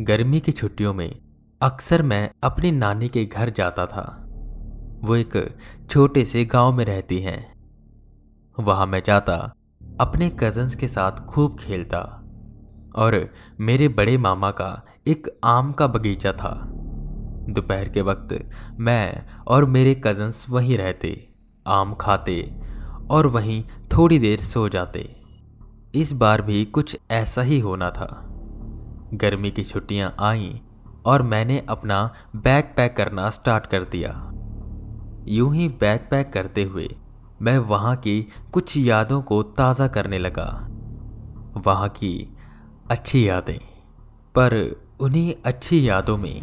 गर्मी की छुट्टियों में अक्सर मैं अपनी नानी के घर जाता था। वो एक छोटे से गाँव में रहती हैं। वहाँ मैं जाता, अपने कजन्स के साथ खूब खेलता और मेरे बड़े मामा का एक आम का बगीचा था। दोपहर के वक्त मैं और मेरे कजन्स वहीं रहते, आम खाते और वहीं थोड़ी देर सो जाते। इस बार भी कुछ ऐसा ही होना था। गर्मी की छुट्टियाँ आईं और मैंने अपना बैग पैक करना स्टार्ट कर दिया। यूँ ही बैग पैक करते हुए मैं वहाँ की कुछ यादों को ताज़ा करने लगा। वहाँ की अच्छी यादें, पर उन्हीं अच्छी यादों में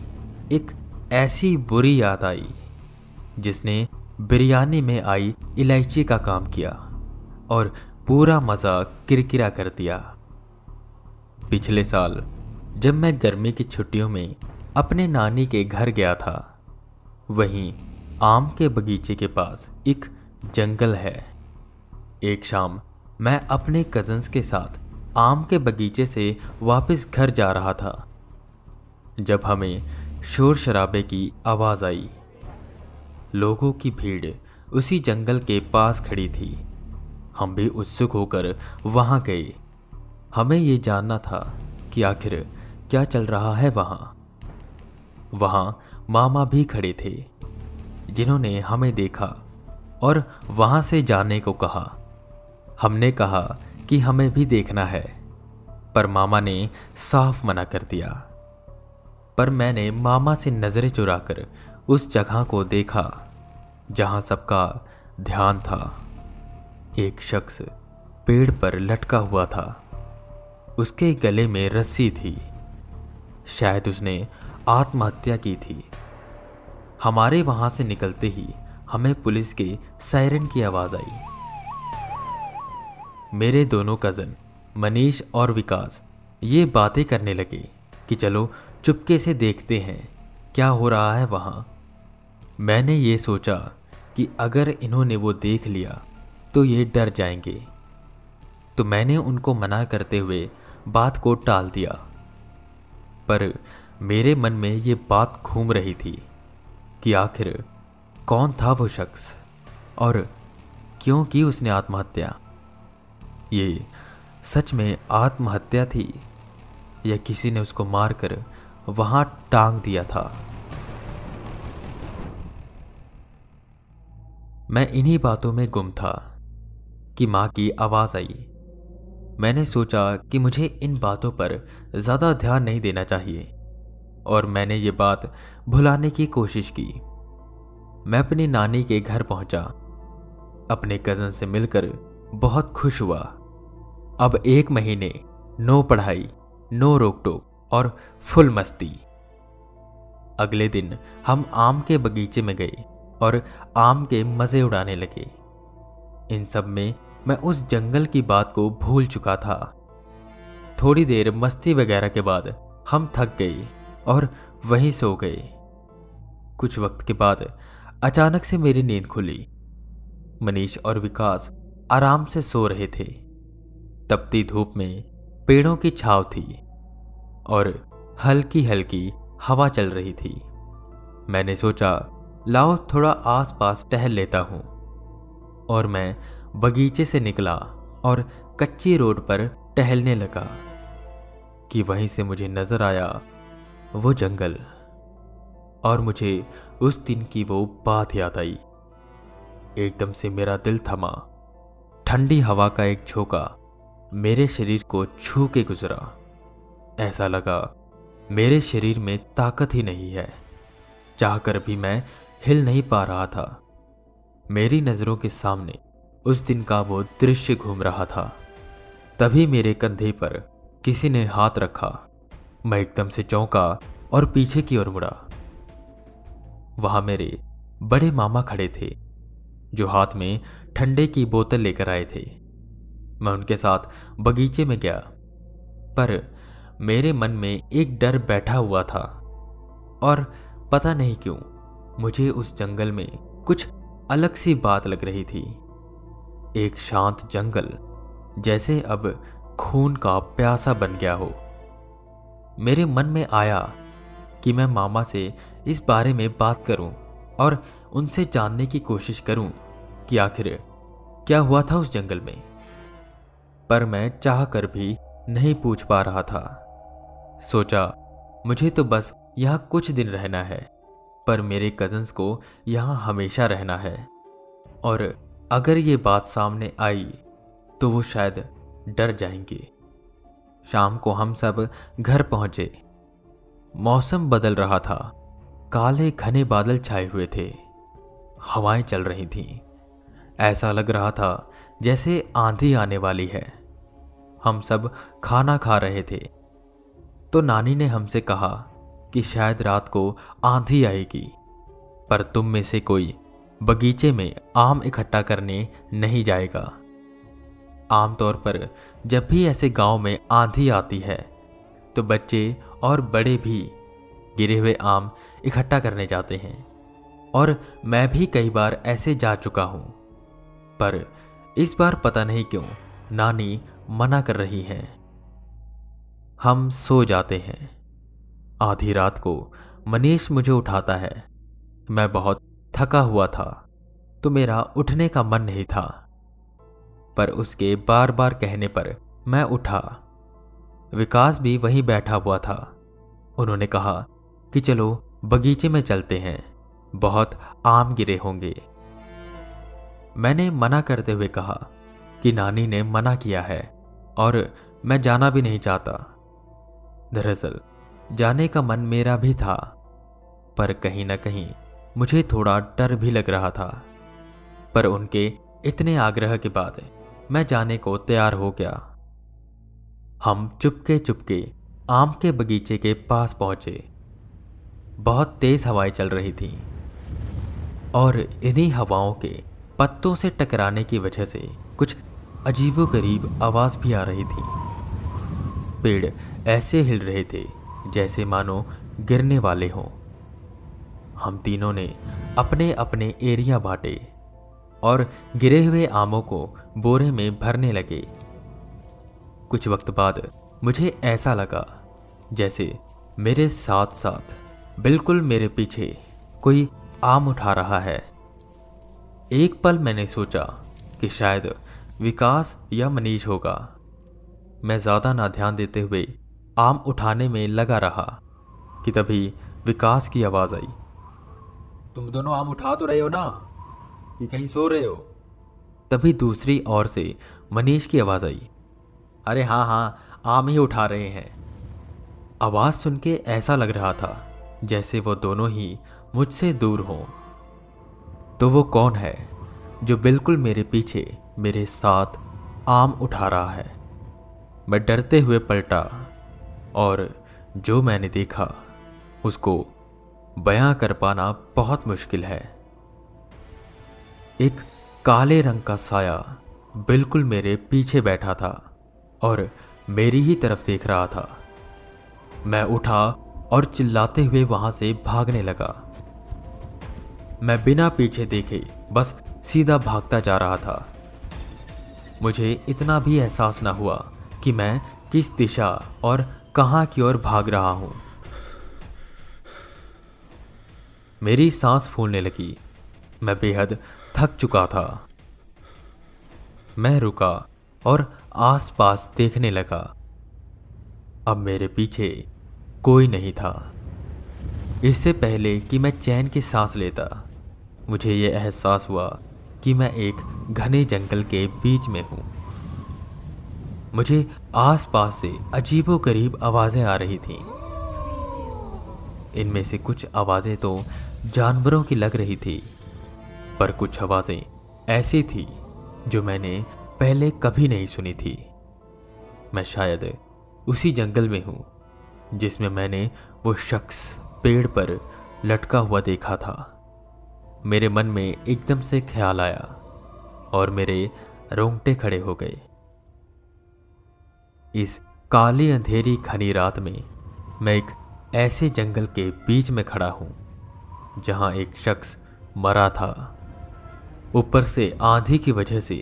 एक ऐसी बुरी याद आई, जिसने बिरयानी में आई इलायची का काम किया और पूरा मज़ा किरकिरा कर दिया। पिछले साल जब मैं गर्मी की छुट्टियों में अपने नानी के घर गया था, वहीं आम के बगीचे के पास एक जंगल है। एक शाम मैं अपने कजन्स के साथ आम के बगीचे से वापस घर जा रहा था, जब हमें शोर शराबे की आवाज़ आई। लोगों की भीड़ उसी जंगल के पास खड़ी थी। हम भी उत्सुक होकर वहाँ गए। हमें ये जानना था कि आखिर क्या चल रहा है वहाँ? वहाँ मामा भी खड़े थे, जिन्होंने हमें देखा और वहाँ से जाने को कहा। हमने कहा कि हमें भी देखना है, पर मामा ने साफ़ मना कर दिया। पर मैंने मामा से नज़रें चुराकर उस जगह को देखा, जहाँ सबका ध्यान था। एक शख्स पेड़ पर लटका हुआ था। उसके गले में रस्सी थी। शायद उसने आत्महत्या की थी। हमारे वहाँ से निकलते ही हमें पुलिस के सायरन की आवाज़ आई। मेरे दोनों कज़न, मनीष और विकास, ये बातें करने लगे कि चलो चुपके से देखते हैं क्या हो रहा है वहाँ। मैंने ये सोचा कि अगर इन्होंने वो देख लिया तो ये डर जाएँगे। तो मैंने उनको मना करते हुए बात को टाल दिया। पर मेरे मन में ये बात घूम रही थी कि आखिर कौन था वो शख्स और क्यों की उसने आत्महत्या? ये सच में आत्महत्या थी या किसी ने उसको मारकर वहाँ टांग दिया था? मैं इन्हीं बातों में गुम था कि माँ की आवाज़ आई। मैंने सोचा कि मुझे इन बातों पर ज़्यादा ध्यान नहीं देना चाहिए, और मैंने ये बात भुलाने की कोशिश की। मैं अपनी नानी के घर पहुँचा। अपने कज़न से मिलकर बहुत खुश हुआ। अब एक महीने नो पढ़ाई, नो रोक टोक और फुल मस्ती। अगले दिन हम आम के बगीचे में गए और आम के मज़े उड़ाने लगे। इन सब में मैं उस जंगल की बात को भूल चुका था। थोड़ी देर मस्ती वगैरह के बाद हम थक गए और वहीं सो गए। कुछ वक्त के बाद अचानक से मेरी नींद खुली। मनीष और विकास आराम से सो रहे थे। तपती धूप में पेड़ों की छाव थी और हल्की हल्की हवा चल रही थी। मैंने सोचा, लाओ थोड़ा आसपास टहल लेता हूँ और मैं बगीचे से निकला और कच्ची रोड पर टहलने लगा कि वहीं से मुझे नज़र आया वो जंगल और मुझे उस दिन की वो बात याद आई। एकदम से मेरा दिल थमा। ठंडी हवा का एक झोंका मेरे शरीर को छू के गुजरा। ऐसा लगा मेरे शरीर में ताकत ही नहीं है। चाहकर भी मैं हिल नहीं पा रहा था। मेरी नज़रों के सामने उस दिन का वो दृश्य घूम रहा था। तभी मेरे कंधे पर किसी ने हाथ रखा। मैं एकदम से चौंका और पीछे की ओर मुड़ा। वहाँ मेरे बड़े मामा खड़े थे, जो हाथ में ठंडे की बोतल लेकर आए थे। मैं उनके साथ बगीचे में गया, पर मेरे मन में एक डर बैठा हुआ था। और पता नहीं क्यों, मुझे उस जंगल में कुछ अलग सी बात लग रही थी। एक शांत जंगल, जैसे अब खून का प्यासा बन गया हो। मेरे मन में आया कि मैं मामा से इस बारे में बात करूँ और उनसे जानने की कोशिश करूँ कि आखिर क्या हुआ था उस जंगल में। पर मैं चाह कर भी नहीं पूछ पा रहा था। सोचा, मुझे तो बस यहाँ कुछ दिन रहना है, पर मेरे कजन्स को यहाँ हमेशा रहना है। और अगर ये बात सामने आई तो वो शायद डर जाएँगे। शाम को हम सब घर पहुँचे। मौसम बदल रहा था। काले घने बादल छाए हुए थे। हवाएँ चल रही थीं। ऐसा लग रहा था जैसे आंधी आने वाली है। हम सब खाना खा रहे थे। तो नानी ने हमसे कहा कि शायद रात को आंधी आएगी। पर तुम में से कोई बगीचे में आम इकट्ठा करने नहीं जाएगा। आमतौर पर जब भी ऐसे गाँव में आंधी आती है तो बच्चे और बड़े भी गिरे हुए आम इकट्ठा करने जाते हैं। और मैं भी कई बार ऐसे जा चुका हूँ। पर इस बार पता नहीं क्यों नानी मना कर रही हैं। हम सो जाते हैं। आधी रात को मनीष मुझे उठाता है। मैं बहुत थका हुआ था तो मेरा उठने का मन नहीं था। पर उसके बार बार कहने पर मैं उठा। विकास भी वहीं बैठा हुआ था। उन्होंने कहा कि चलो, बगीचे में चलते हैं। बहुत आम गिरे होंगे। मैंने मना करते हुए कहा कि नानी ने मना किया है और मैं जाना भी नहीं चाहता। दरअसल, जाने का मन मेरा भी था, पर कहीं ना कहीं मुझे थोड़ा डर भी लग रहा था। पर उनके इतने आग्रह के बाद मैं जाने को तैयार हो गया। हम चुपके चुपके आम के बगीचे के पास पहुँचे। बहुत तेज हवाएँ चल रही थीं और इन्हीं हवाओं के पत्तों से टकराने की वजह से कुछ अजीबोगरीब आवाज़ भी आ रही थी। पेड़ ऐसे हिल रहे थे जैसे मानो गिरने वाले हों। हम तीनों ने अपने अपने एरिया बांटे और गिरे हुए आमों को बोरे में भरने लगे। कुछ वक्त बाद मुझे ऐसा लगा जैसे मेरे साथ साथ बिल्कुल मेरे पीछे कोई आम उठा रहा है। एक पल मैंने सोचा कि शायद विकास या मनीष होगा। मैं ज़्यादा ना ध्यान देते हुए आम उठाने में लगा रहा कि तभी विकास की आवाज़ आई। तुम दोनों आम उठा तो रहे हो ना? कि कहीं सो रहे हो? तभी दूसरी ओर से मनीष की आवाज़ आई। अरे हाँ हाँ आम ही उठा रहे हैं। आवाज़ सुन के ऐसा लग रहा था जैसे वो दोनों ही मुझसे दूर हों। तो वो कौन है जो बिल्कुल मेरे पीछे मेरे साथ आम उठा रहा है? मैं डरते हुए पलटा और जो मैंने देखा, उसको बयां कर पाना बहुत मुश्किल है। एक काले रंग का साया बिल्कुल मेरे पीछे बैठा था और मेरी ही तरफ़ देख रहा था। मैं उठा और चिल्लाते हुए वहाँ से भागने लगा। मैं बिना पीछे देखे बस सीधा भागता जा रहा था। मुझे इतना भी एहसास ना हुआ कि मैं किस दिशा और कहाँ की ओर भाग रहा हूँ। मेरी सांस फूलने लगी। मैं बेहद थक चुका था। मैं रुका और आसपास देखने लगा। अब मेरे पीछे कोई नहीं था। इससे पहले कि मैं चैन की सांस लेता, मुझे यह एहसास हुआ कि मैं एक घने जंगल के बीच में हूँ। मुझे आसपास से अजीबो गरीब आवाज़ें आ रही थीं। इनमें से कुछ आवाज़ें तो जानवरों की लग रही थी, पर कुछ आवाज़ें ऐसी थी जो मैंने पहले कभी नहीं सुनी थी। मैं शायद उसी जंगल में हूँ, जिसमें मैंने वो शख्स पेड़ पर लटका हुआ देखा था। मेरे मन में एकदम से ख्याल आया और मेरे रोंगटे खड़े हो गए। इस काली अंधेरी घनी रात में मैं एक ऐसे जंगल के बीच में खड़ा हूँ जहाँ एक शख्स मरा था। ऊपर से आंधी की वजह से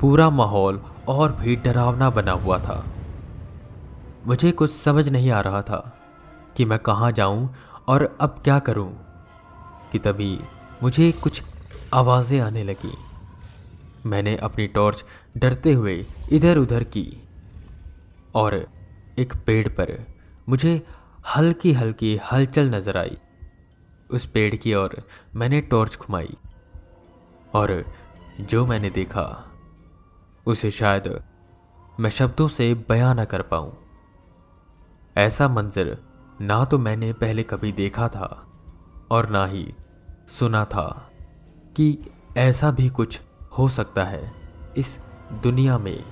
पूरा माहौल और भी डरावना बना हुआ था। मुझे कुछ समझ नहीं आ रहा था कि मैं कहाँ जाऊँ और अब क्या करूँ, कि तभी मुझे कुछ आवाज़ें आने लगी। मैंने अपनी टॉर्च डरते हुए इधर उधर की और एक पेड़ पर मुझे हल्की हल्की हलचल नज़र आई। उस पेड़ की ओर मैंने टॉर्च घुमाई। और जो मैंने देखा, उसे शायद मैं शब्दों से बयां न कर पाऊँ। ऐसा मंजर ना तो मैंने पहले कभी देखा था और ना ही सुना था कि ऐसा भी कुछ हो सकता है इस दुनिया में।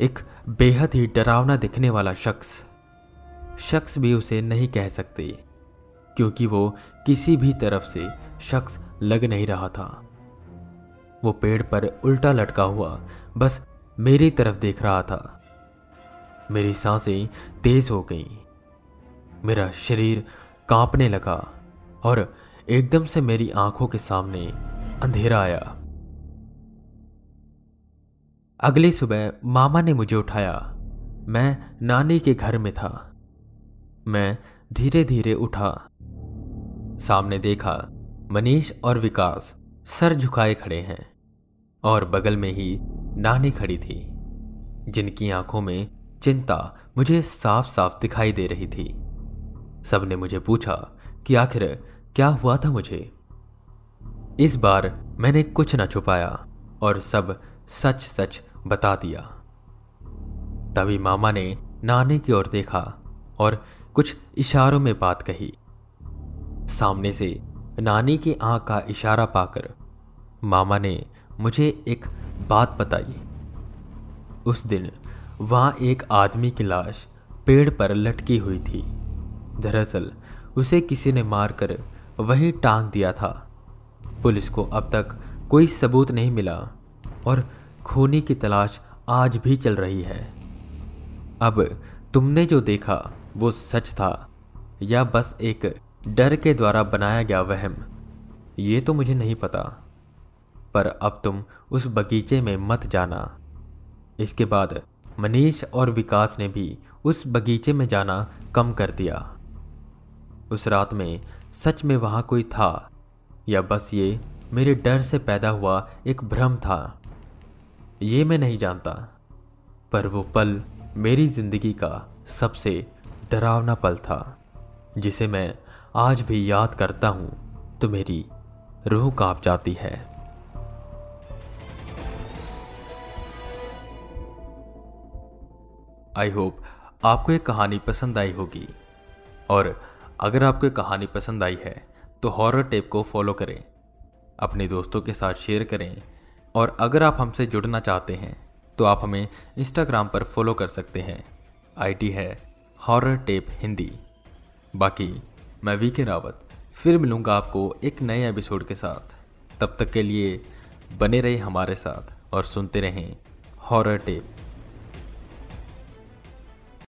एक बेहद ही डरावना दिखने वाला शख्स शख्स भी उसे नहीं कह सकते। क्योंकि वो किसी भी तरफ़ से शख्स लग नहीं रहा था। वो पेड़ पर उल्टा लटका हुआ, बस मेरी तरफ़ देख रहा था। मेरी साँसें तेज हो गईं। मेरा शरीर कांपने लगा और एकदम से मेरी आँखों के सामने अंधेरा आया। अगली सुबह मामा ने मुझे उठाया। मैं नानी के घर में था। मैं धीरे धीरे उठा। सामने देखा, मनीष और विकास सर झुकाए खड़े हैं और बगल में ही नानी खड़ी थी, जिनकी आँखों में चिंता मुझे साफ़ साफ़ दिखाई दे रही थी। सबने मुझे पूछा कि आखिर क्या हुआ था मुझे? इस बार मैंने कुछ न छुपाया और सब सच सच बता दिया। तभी मामा ने नानी की ओर देखा और कुछ इशारों में बात कही। सामने से नानी की आँख का इशारा पाकर मामा ने मुझे एक बात बताई। उस दिन वहाँ एक आदमी की लाश पेड़ पर लटकी हुई थी। दरअसल उसे किसी ने मारकर वहीं टांग दिया था। पुलिस को अब तक कोई सबूत नहीं मिला और खूनी की तलाश आज भी चल रही है। अब तुमने जो देखा वो सच था, या बस एक डर के द्वारा बनाया गया वहम? ये तो मुझे नहीं पता। पर अब तुम उस बगीचे में मत जाना। इसके बाद मनीष और विकास ने भी उस बगीचे में जाना कम कर दिया। उस रात में सच में वहाँ कोई था, या बस ये मेरे डर से पैदा हुआ एक भ्रम था। ये मैं नहीं जानता, पर वो पल मेरी ज़िंदगी का सबसे डरावना पल था, जिसे मैं आज भी याद करता हूँ। तो मेरी रूह काँप जाती है। आई होप आपको एक कहानी पसंद आई होगी। और अगर आपको एक कहानी पसंद आई है तो हॉरर टेप को फॉलो करें, अपने दोस्तों के साथ शेयर करें। और अगर आप हमसे जुड़ना चाहते हैं तो आप हमें इंस्टाग्राम पर फॉलो कर सकते हैं। आईडी है हॉरर टेप हिंदी। बाकी, मैं वी के रावत, फिर मिलूँगा आपको एक नए एपिसोड के साथ। तब तक के लिए बने रहे हमारे साथ और सुनते रहें हॉरर टेप।